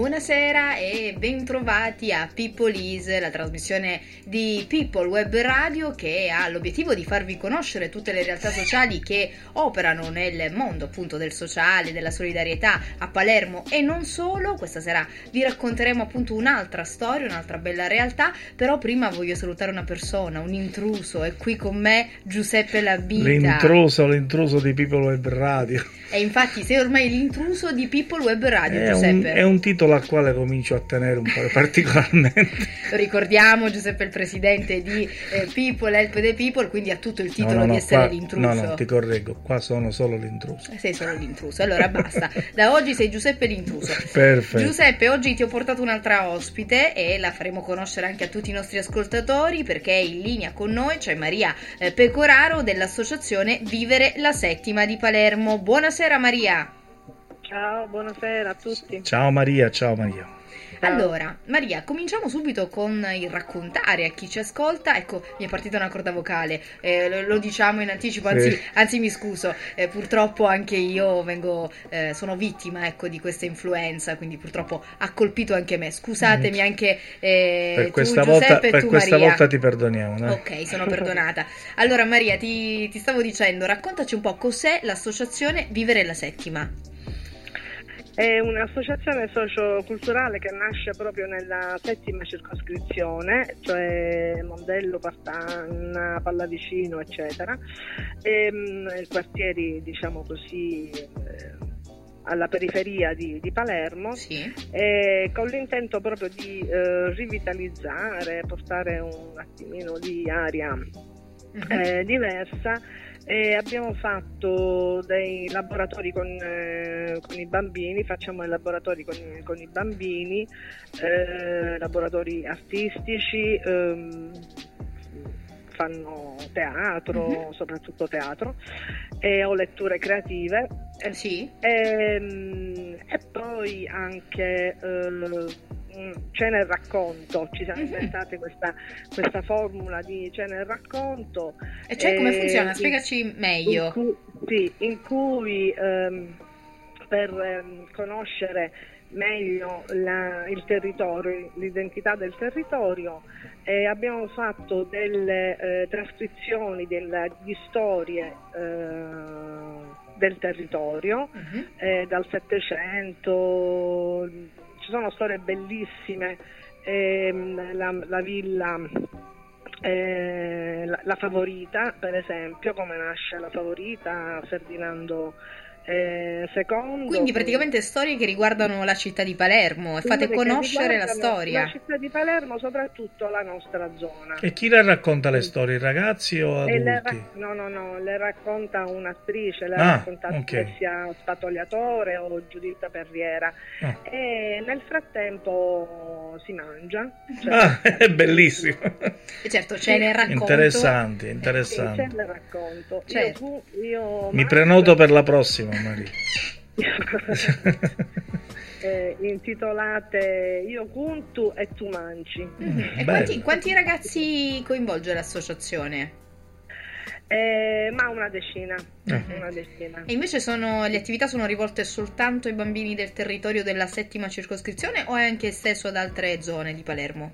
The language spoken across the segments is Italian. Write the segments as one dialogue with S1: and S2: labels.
S1: Buonasera e bentrovati a People Is, la trasmissione di People Web Radio che ha l'obiettivo di farvi conoscere tutte le realtà sociali che operano nel mondo appunto del sociale, della solidarietà a Palermo e non solo. Questa sera vi racconteremo appunto un'altra storia, un'altra bella realtà, però prima voglio salutare una persona, un intruso, è qui con me Giuseppe Labita.
S2: L'intruso, l'intruso di People Web Radio.
S1: E infatti sei ormai l'intruso di People Web Radio,
S2: È
S1: Giuseppe.
S2: un, è un titolo al quale comincio a tenere un po' particolarmente.
S1: Ricordiamo, Giuseppe è il presidente di eh, People Help the People, quindi ha tutto il titolo
S2: No, no, no,
S1: di essere
S2: qua-
S1: l'intruso.
S2: No, no, ti correggo, qua sono solo l'intruso.
S1: Sei solo l'intruso, allora basta. Da oggi sei Giuseppe l'intruso.
S2: Perfetto.
S1: Giuseppe, oggi ti ho portato un'altra ospite e la faremo conoscere anche a tutti i nostri ascoltatori perché in linea con noi c'è Maria eh, Pecoraro dell'associazione Vivere la Settima di Palermo. Buonasera Maria.
S3: Ciao, buonasera a tutti.
S2: Ciao Maria, ciao Maria.
S1: Allora, Maria, cominciamo subito con il raccontare a chi ci ascolta. Ecco, mi è partita una corda vocale, eh, lo, lo diciamo in anticipo, anzi,
S2: Sì.
S1: anzi mi scuso, eh, purtroppo anche io vengo, eh, sono vittima ecco, di questa influenza, quindi purtroppo ha colpito anche me. Scusatemi anche eh,
S2: Mm. Per
S1: tu
S2: questa,
S1: Giuseppe
S2: volta,
S1: e
S2: per
S1: tu
S2: questa
S1: Maria.
S2: volta ti perdoniamo. dai.
S1: Ok, sono perdonata. Allora Maria, ti, ti stavo dicendo, raccontaci un po' cos'è l'associazione Vivere la Settima.
S3: È un'associazione socioculturale che nasce proprio nella settima circoscrizione, cioè Mondello, Partanna, Pallavicino, eccetera, e, quartieri, diciamo così, eh, alla periferia di, di Palermo,
S1: Sì.
S3: e con l'intento proprio di eh, rivitalizzare, portare un attimino di aria
S1: Mhm.
S3: eh, diversa e abbiamo fatto dei laboratori con, eh, con i bambini, facciamo i laboratori con, i- con i bambini, eh, laboratori artistici, ehm, fanno teatro,
S1: Mhm.
S3: soprattutto teatro, e ho letture creative.
S1: Sì.
S3: Ehm, E, poi anche eh, mm, cene e racconto, ci siamo
S1: Mhm.
S3: inventate questa, questa formula di cene e racconto.
S1: E cioè come
S3: eh,
S1: funziona?
S3: in-
S1: Spiegaci
S3: In
S1: meglio.
S3: cui, sì, in cui ehm, per ehm, conoscere meglio la- il territorio, l'identità del territorio, eh, abbiamo fatto delle eh, trascrizioni della- di storie eh, del territorio eh, dal Settecento, sono storie bellissime, ehm, la, la villa, eh, la, la Favorita per esempio, come nasce la Favorita, Ferdinando eh, II.
S1: Quindi praticamente storie che riguardano la città di Palermo e fate conoscere la storia.
S3: La città di Palermo, soprattutto la nostra zona.
S2: E chi le racconta le storie, i ragazzi o
S3: le
S2: adulti?
S3: ra- no, no, no, le racconta un'attrice, le
S2: Ah,
S3: racconta
S2: ok.
S3: Alessia Spatogliatore o Giuditta Perriera.
S2: Ah.
S3: E nel frattempo si mangia. Cioè,
S2: Ah, è bellissimo.
S1: E certo, ce ne racconto.
S2: Interessante,
S3: c'è
S2: interessante.
S3: il racconto.
S1: Certo.
S3: Io, io
S2: Mi prenoto per la prossima, Maria.
S3: eh, intitolate Io conto e tu mangi.
S1: Mhm. E quanti, quanti ragazzi coinvolge l'associazione?
S3: Eh, ma una decina.
S2: Eh.
S3: Una decina.
S1: E invece sono, le attività sono rivolte soltanto ai bambini del territorio della settima circoscrizione o è anche esteso ad altre zone di Palermo?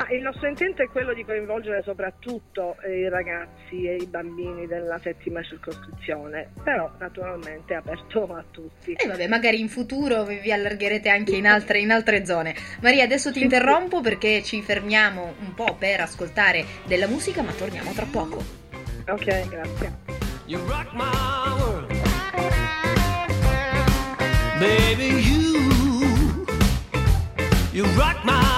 S3: Ah, il nostro intento è quello di coinvolgere soprattutto eh, i ragazzi e i bambini della settima circoscrizione, però naturalmente è aperto a tutti.
S1: E vabbè, magari in futuro vi vi allargherete anche in altre, in altre zone. Maria, adesso ti interrompo perché ci fermiamo un po' per ascoltare della musica, ma torniamo tra poco.
S3: Ok, grazie.
S4: You rock my world. Baby, you, you rock my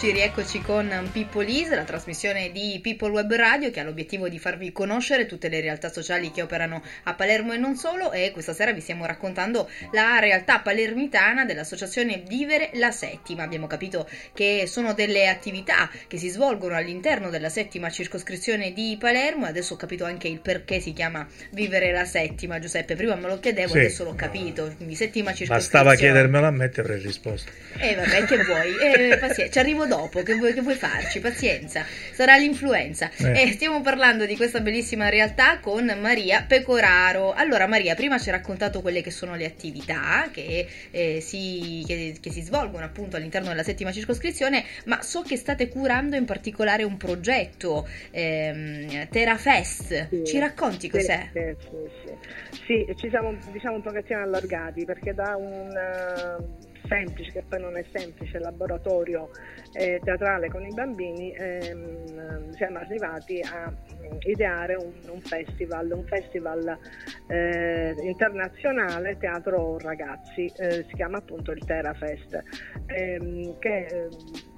S1: E rieccoci, con People Is, la trasmissione di People Web Radio che ha l'obiettivo di farvi conoscere tutte le realtà sociali che operano a Palermo e non solo e questa sera vi stiamo raccontando la realtà palermitana dell'associazione Vivere la Settima. Abbiamo capito che sono delle attività che si svolgono all'interno della settima circoscrizione di Palermo e adesso ho capito anche il perché si chiama Vivere la Settima. Giuseppe, prima me lo chiedevo,
S2: Sì.
S1: adesso l'ho capito. Quindi settima circoscrizione.
S2: Bastava chiedermelo a me e avrei risposto.
S1: Eh vabbè, che vuoi? Eh, pazienza, ci arrivo dopo, che vuoi, che vuoi farci? Pazienza, sarà l'influenza.
S2: Eh.
S1: E stiamo parlando di questa bellissima realtà con Maria Pecoraro. Allora Maria, prima ci hai raccontato quelle che sono le attività che, eh, si, che, che si svolgono appunto all'interno della settima circoscrizione, ma so che state curando in particolare un progetto, ehm, TerraFest.
S3: Sì.
S1: Ci racconti cos'è?
S3: Sì, sì, sì, ci siamo diciamo un pochettino allargati perché da un eh, semplice, che poi non è semplice, laboratorio eh, teatrale con i bambini, ehm, siamo arrivati a ideare un, un festival, un festival eh, internazionale teatro ragazzi, eh, si chiama appunto il TerraFest, ehm, che ehm,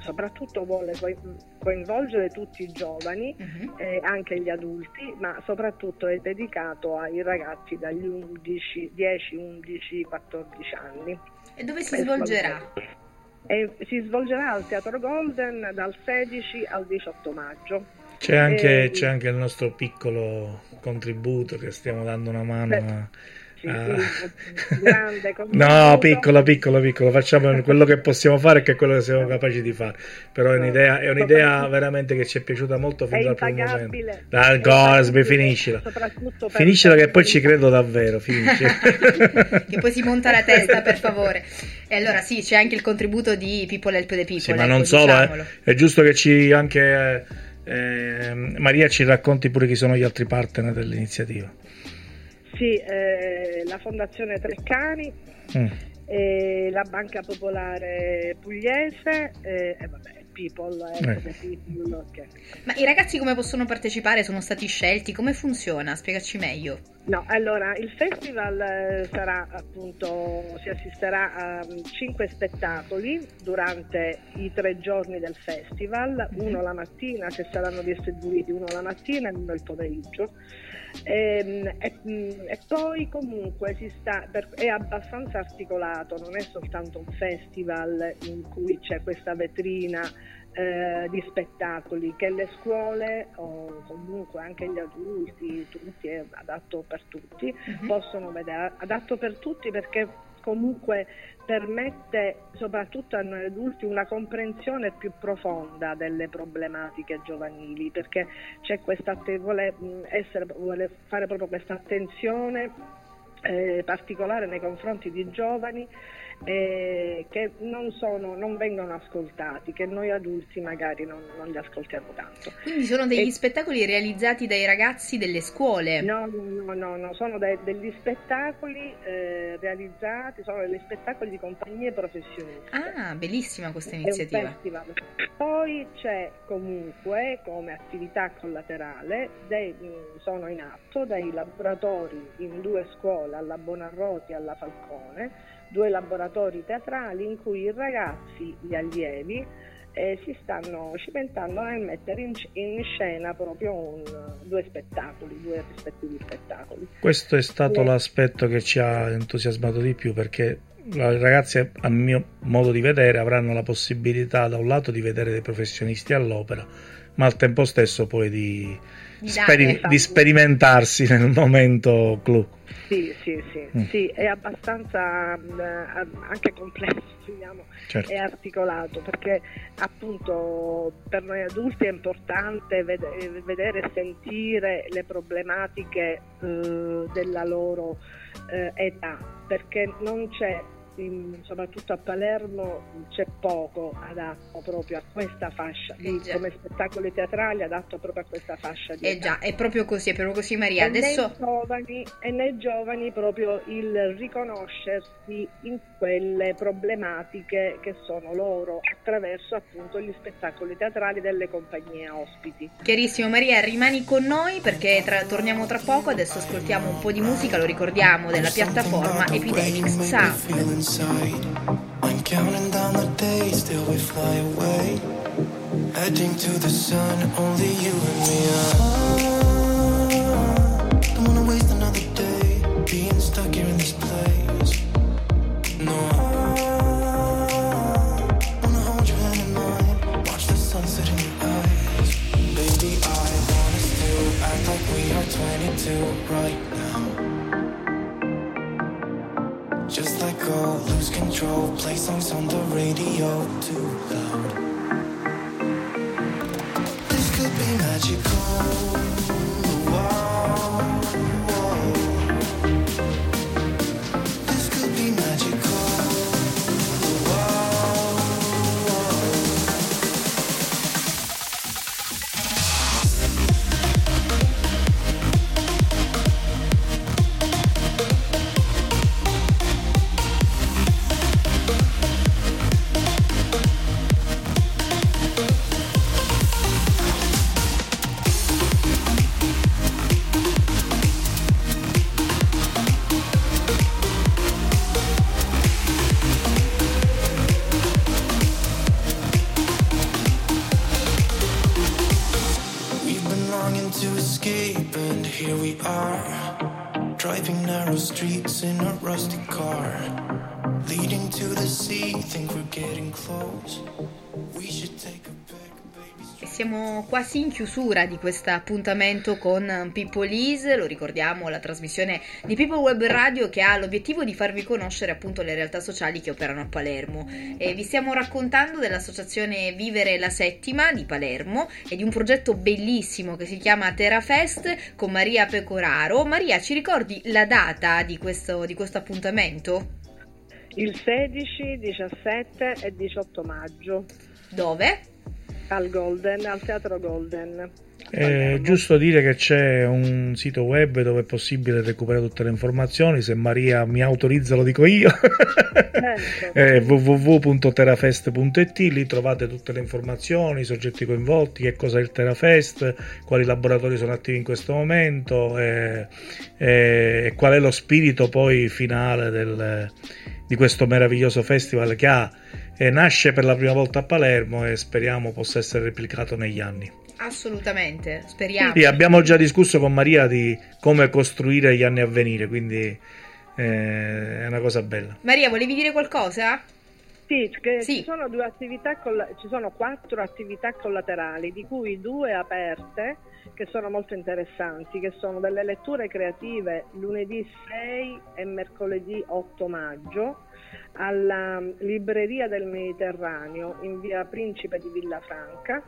S3: soprattutto vuole coi- coinvolgere tutti i giovani
S1: Mhm.
S3: eh, anche gli adulti, ma soprattutto è dedicato ai ragazzi dagli 11, 10, 11, 14 anni.
S1: E dove si
S3: Eh,
S1: svolgerà?
S3: E si svolgerà al Teatro Golden dal 16 al 18 maggio.
S2: C'è anche,
S3: Eh,
S2: c'è anche il nostro piccolo contributo che stiamo dando una mano
S3: Beh,
S2: a...
S3: Sì,
S2: a-
S3: sì, grande
S2: No, piccolo, piccolo, piccolo, facciamo quello che possiamo fare che è quello che siamo capaci di fare. Però è un'idea, è un'idea veramente che ci è piaciuta molto fin
S3: È
S2: dal primo momento.
S3: È
S2: Gosby, finiscila. Finiscila che poi ci credo davvero, finisci.
S1: che poi si monta la testa per favore e allora sì c'è anche il contributo di People Help the People
S2: Sì, ma
S1: ecco,
S2: non solo, eh. è giusto che ci anche eh, eh, Maria ci racconti pure chi sono gli altri partner dell'iniziativa.
S3: Sì, eh, la Fondazione Treccani,
S2: Mm.
S3: eh, la Banca Popolare Pugliese eh, e vabbè, People, eh,
S2: Eh.
S3: People, ok.
S1: ma i ragazzi come possono partecipare sono stati scelti come funziona spiegaci meglio
S3: No, allora il festival eh, sarà appunto, si assisterà a mm, cinque spettacoli durante i tre giorni del festival, uno la mattina, che saranno distribuiti uno la mattina e uno il pomeriggio. Ehm, E, mm, e poi comunque si sta, è abbastanza articolato, non è soltanto un festival in cui c'è questa vetrina eh, di spettacoli che le scuole o comunque anche gli adulti, tutti, è adatto per tutti,
S1: Mhm.
S3: possono vedere, adatto per tutti perché comunque permette soprattutto a noi adulti una comprensione più profonda delle problematiche giovanili perché c'è questa vuole, essere, vuole fare proprio questa attenzione eh, particolare nei confronti di giovani eh, che non, sono, non vengono ascoltati, che noi adulti magari non, non li ascoltiamo tanto.
S1: quindi sono degli
S3: E-
S1: spettacoli realizzati dai ragazzi delle scuole
S3: No, no, no, no, sono de- degli spettacoli eh, realizzati, sono degli spettacoli di compagnie professioniste.
S1: ah bellissima questa iniziativa.
S3: Poi c'è comunque come attività collaterale, dei- sono in atto dei laboratori in due scuole, alla Bonarroti e alla Falcone, due laboratori teatrali in cui i ragazzi, gli allievi, eh, si stanno cimentando nel mettere in, in scena proprio un- due spettacoli, due rispettivi spettacoli.
S2: Questo è stato
S3: Sì.
S2: l'aspetto che ci ha entusiasmato di più perché le ragazze, a mio modo di vedere, avranno la possibilità da un lato di vedere dei professionisti all'opera, ma al tempo stesso poi di,
S1: Di
S2: speri- di sperimentarsi nel momento clou.
S3: Sì, sì, sì,
S2: Mm.
S3: sì, è abbastanza mh, eh, anche complesso, diciamo,
S2: Certo.
S3: è articolato perché appunto per noi adulti è importante vede- vedere e sentire le problematiche eh, della loro eh, età perché non c'è in- soprattutto a Palermo c'è poco adatto proprio a questa fascia di,
S1: Eh
S3: come spettacoli teatrali adatto proprio a questa fascia di
S1: Eh
S3: età
S1: già, è proprio così, è proprio così Maria.
S3: e,
S1: Adesso
S3: nei giovani, e nei giovani proprio il riconoscersi in quelle problematiche che sono loro attraverso appunto gli spettacoli teatrali delle compagnie ospiti.
S1: Chiarissimo Maria, rimani con noi perché tra- torniamo tra poco, adesso ascoltiamo un po' di musica, lo ricordiamo, della piattaforma Epidemics Sound.
S5: I'm counting down the days till we fly away. Heading to the sun, only you and me. Ah, go, lose control, play songs on the radio too to escape, and here we are. Driving narrow streets in a rusty car. Leading to the sea, think we're getting close. We should take a
S1: siamo quasi in chiusura di questo appuntamento con People Is, lo ricordiamo, la trasmissione di People Web Radio che ha l'obiettivo di farvi conoscere appunto le realtà sociali che operano a Palermo. E vi stiamo raccontando dell'associazione Vivere la Settima di Palermo e di un progetto bellissimo che si chiama Terafest con Maria Pecoraro. Maria, ci ricordi la data di questo, di questo appuntamento?
S3: Il 16, 17 e 18 maggio
S1: Dove?
S3: Al Golden, al Teatro Golden.
S2: È
S3: Palermo.
S2: giusto dire che c'è un sito web dove è possibile recuperare tutte le informazioni. Se Maria mi autorizza, lo dico io.
S3: Certo.
S2: È www.terafest.it. Lì trovate tutte le informazioni, i soggetti coinvolti, che cosa è il Terafest, quali laboratori sono attivi in questo momento e, e- e qual è lo spirito poi finale del- di questo meraviglioso festival che ha, eh, nasce per la prima volta a Palermo e speriamo possa essere replicato negli anni.
S1: Assolutamente, speriamo.
S2: Sì, abbiamo già discusso con Maria di come costruire gli anni a venire, quindi eh, è una cosa bella.
S1: Maria, volevi dire qualcosa?
S3: Sì, che
S1: Sì.
S3: ci sono due attività colla- ci sono quattro attività collaterali, di cui due aperte che sono molto interessanti, che sono delle letture creative lunedì 6 e mercoledì 8 maggio alla libreria del Mediterraneo in via Principe di Villafranca.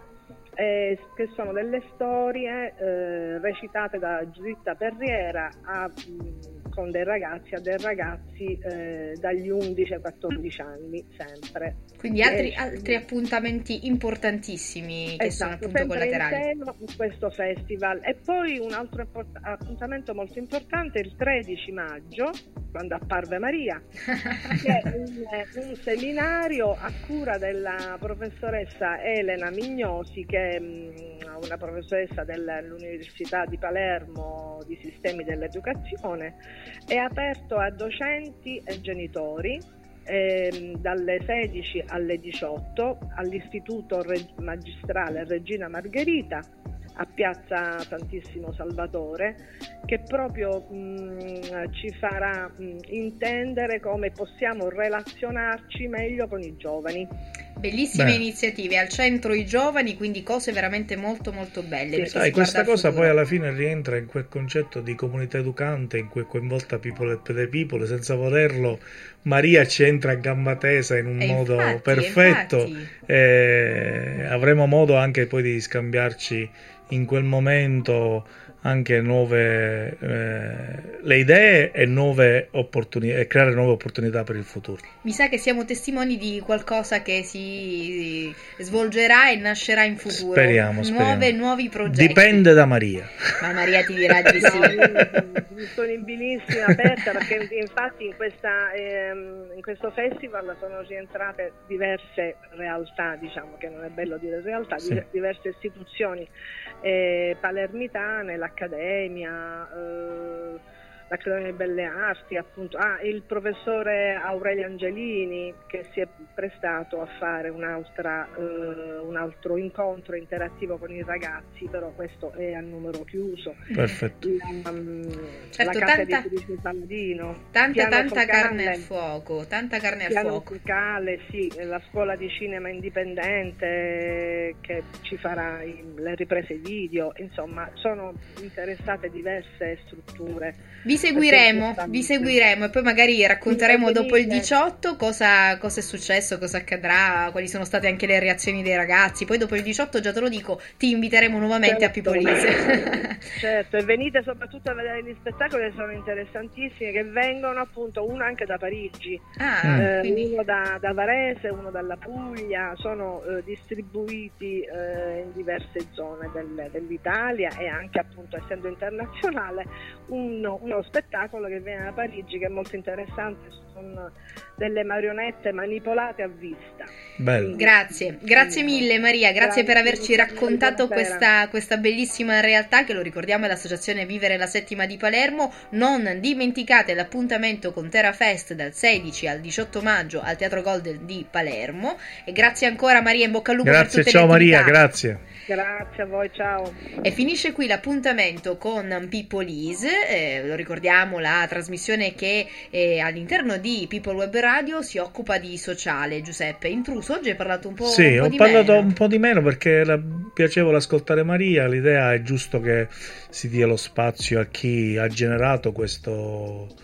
S3: Eh, che sono delle storie eh, recitate da Giuditta Perriera a, mh, con dei ragazzi a dei ragazzi eh, dagli 11 ai 14 anni sempre.
S1: Quindi altri,
S3: Dieci.
S1: altri appuntamenti importantissimi che sono
S3: Esatto,
S1: appunto
S3: sempre
S1: collaterali.
S3: in questo festival. E poi un altro appuntamento molto importante il 13 maggio, quando apparve Maria, che è un, un seminario a cura della professoressa Elena Mignosi, che mh, una professoressa dell'Università di Palermo di Sistemi dell'Educazione, è aperto a docenti e genitori ehm, dalle 16 alle 18 all'Istituto Reg- Magistrale Regina Margherita a Piazza Santissimo Salvatore che proprio mh, ci farà mh, intendere come possiamo relazionarci meglio con i giovani.
S1: Bellissime
S2: Beh.
S1: iniziative, al centro i giovani, quindi cose veramente molto molto belle.
S2: Sai, questa cosa poi alla fine rientra in quel concetto di comunità educante in cui è coinvolta People per the People, senza volerlo. Maria ci entra a gamba tesa in un
S1: E
S2: modo
S1: infatti,
S2: perfetto.
S1: infatti.
S2: e avremo modo anche poi di scambiarci in quel momento anche nuove eh, le idee e nuove opportunità e creare nuove opportunità per il futuro.
S1: Mi sa che siamo testimoni di qualcosa che si svolgerà e nascerà in futuro.
S2: Speriamo, speriamo.
S1: Nuove, nuovi progetti.
S2: Dipende da Maria.
S1: Ma Maria ti dirà di
S3: No,
S1: sì.
S3: io disponibilissima, aperta perché infatti in, questa, ehm, in questo festival sono rientrate diverse realtà, diciamo che non è bello dire realtà,
S2: Sì.
S3: di- diverse istituzioni eh, palermitane, l'Accademia, eh, l'Accademia di Belle Arti, appunto, ah, il professore Aurelio Angelini che si è prestato a fare un'altra, eh, un altro incontro interattivo con i ragazzi, però questo è a numero chiuso
S2: Perfetto.
S3: la, mm,
S1: Certo,
S3: la casa
S1: tanta-
S3: di Palladino,
S1: Tanta, tanta
S3: focale,
S1: carne al fuoco, tanta carne al fuoco.
S3: focale, sì, la scuola di cinema indipendente eh, che ci farà i- le riprese video, insomma sono interessate diverse strutture.
S1: Vi seguiremo, vi seguiremo e poi magari racconteremo dopo il
S3: venite.
S1: 18 cosa, cosa è successo, cosa accadrà, quali sono state anche le reazioni dei ragazzi. Poi dopo il 18, già te lo dico, ti inviteremo nuovamente
S3: Certo.
S1: a Pipolise.
S3: Certo, e venite soprattutto a vedere gli spettacoli che sono interessantissimi, che vengono appunto uno anche da Parigi.
S1: ah,
S3: Eh,
S1: quindi
S3: uno da, da Varese, uno dalla Puglia, sono eh, distribuiti eh, in diverse zone del- dell'Italia e anche appunto essendo internazionale uno, uno spettacolo che viene da Parigi che è molto interessante, sono delle marionette manipolate a vista.
S2: Bello.
S1: Grazie, grazie mille Maria, grazie,
S3: Grazie,
S1: per averci raccontato questa, questa bellissima realtà che lo ricordiamo è l'associazione Vivere la Settima di Palermo. Non dimenticate l'appuntamento con TerraFest dal 16 al 18 maggio al Teatro Golden di Palermo e grazie ancora Maria, in bocca al lupo per
S2: Grazie,
S1: tutte
S2: ciao
S1: le
S2: Maria, grazie.
S3: Grazie a voi, ciao.
S1: E finisce qui l'appuntamento con People Is, eh, lo ricordiamo, la trasmissione che eh, all'interno di People Web Radio si occupa di sociale. Giuseppe, intruso, oggi hai parlato un po',
S2: Sì,
S1: un po'
S2: ho
S1: di
S2: parlato
S1: meno.
S2: un po' di meno perché era piacevole ascoltare Maria. L'idea è giusto che si dia lo spazio a chi ha generato questo,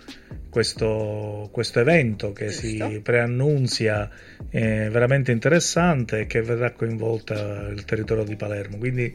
S2: questo, questo evento che
S1: Giusto.
S2: si preannunzia eh, veramente interessante e che verrà coinvolta il territorio di Palermo. Quindi,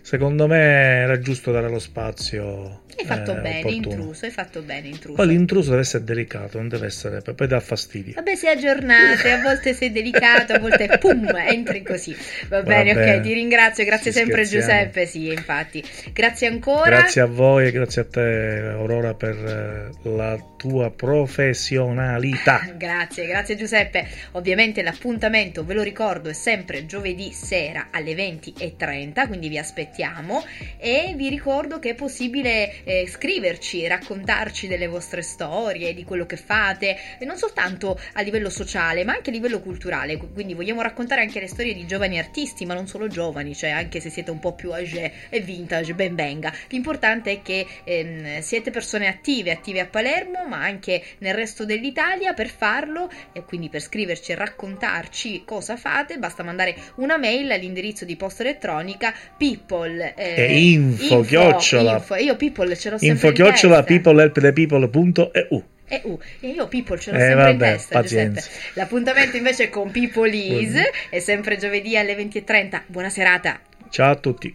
S2: secondo me, era giusto dare lo spazio.
S1: Hai fatto
S2: eh,
S1: bene,
S2: opportuno.
S1: intruso, hai fatto bene, intruso.
S2: Poi l'intruso deve essere delicato, non deve essere, poi dà fastidio.
S1: Vabbè, sei aggiornato, a volte sei delicato, a volte pum, entri così. Va bene,
S2: bene.
S1: ok, ti ringrazio, grazie
S2: Ci
S1: sempre
S2: scherziamo.
S1: Giuseppe, sì, infatti. Grazie ancora.
S2: Grazie a voi e grazie a te Aurora per eh, la tua professionalità.
S1: Grazie, grazie Giuseppe. Ovviamente l'appuntamento, ve lo ricordo, è sempre giovedì sera alle 20.30, quindi vi aspettiamo e vi ricordo che è possibile eh, scriverci, raccontarci delle vostre storie, di quello che fate, non soltanto a livello sociale, ma anche a livello culturale. Quindi vogliamo raccontare anche le storie di giovani artisti, ma non solo giovani, cioè anche se siete un po' più âgé e vintage, ben venga. L'importante è che ehm, siete persone attive, attive a Palermo, ma anche nel resto dell'Italia. Per farlo e quindi per scriverci e raccontarci cosa fate, basta mandare una mail all'indirizzo di posta elettronica people eh,
S2: E info, chiocciola.
S1: info. Io people ce l'ho sempre
S2: Info
S1: in
S2: chiocciola peoplehelpthepeople.eu
S1: E, uh, e io People ce l'ho
S2: Eh,
S1: sempre in
S2: vabbè,
S1: testa,
S2: pazienza.
S1: Giuseppe. L'appuntamento invece è con People Is, è sempre giovedì alle 20.30. Buona serata.
S2: Ciao a tutti.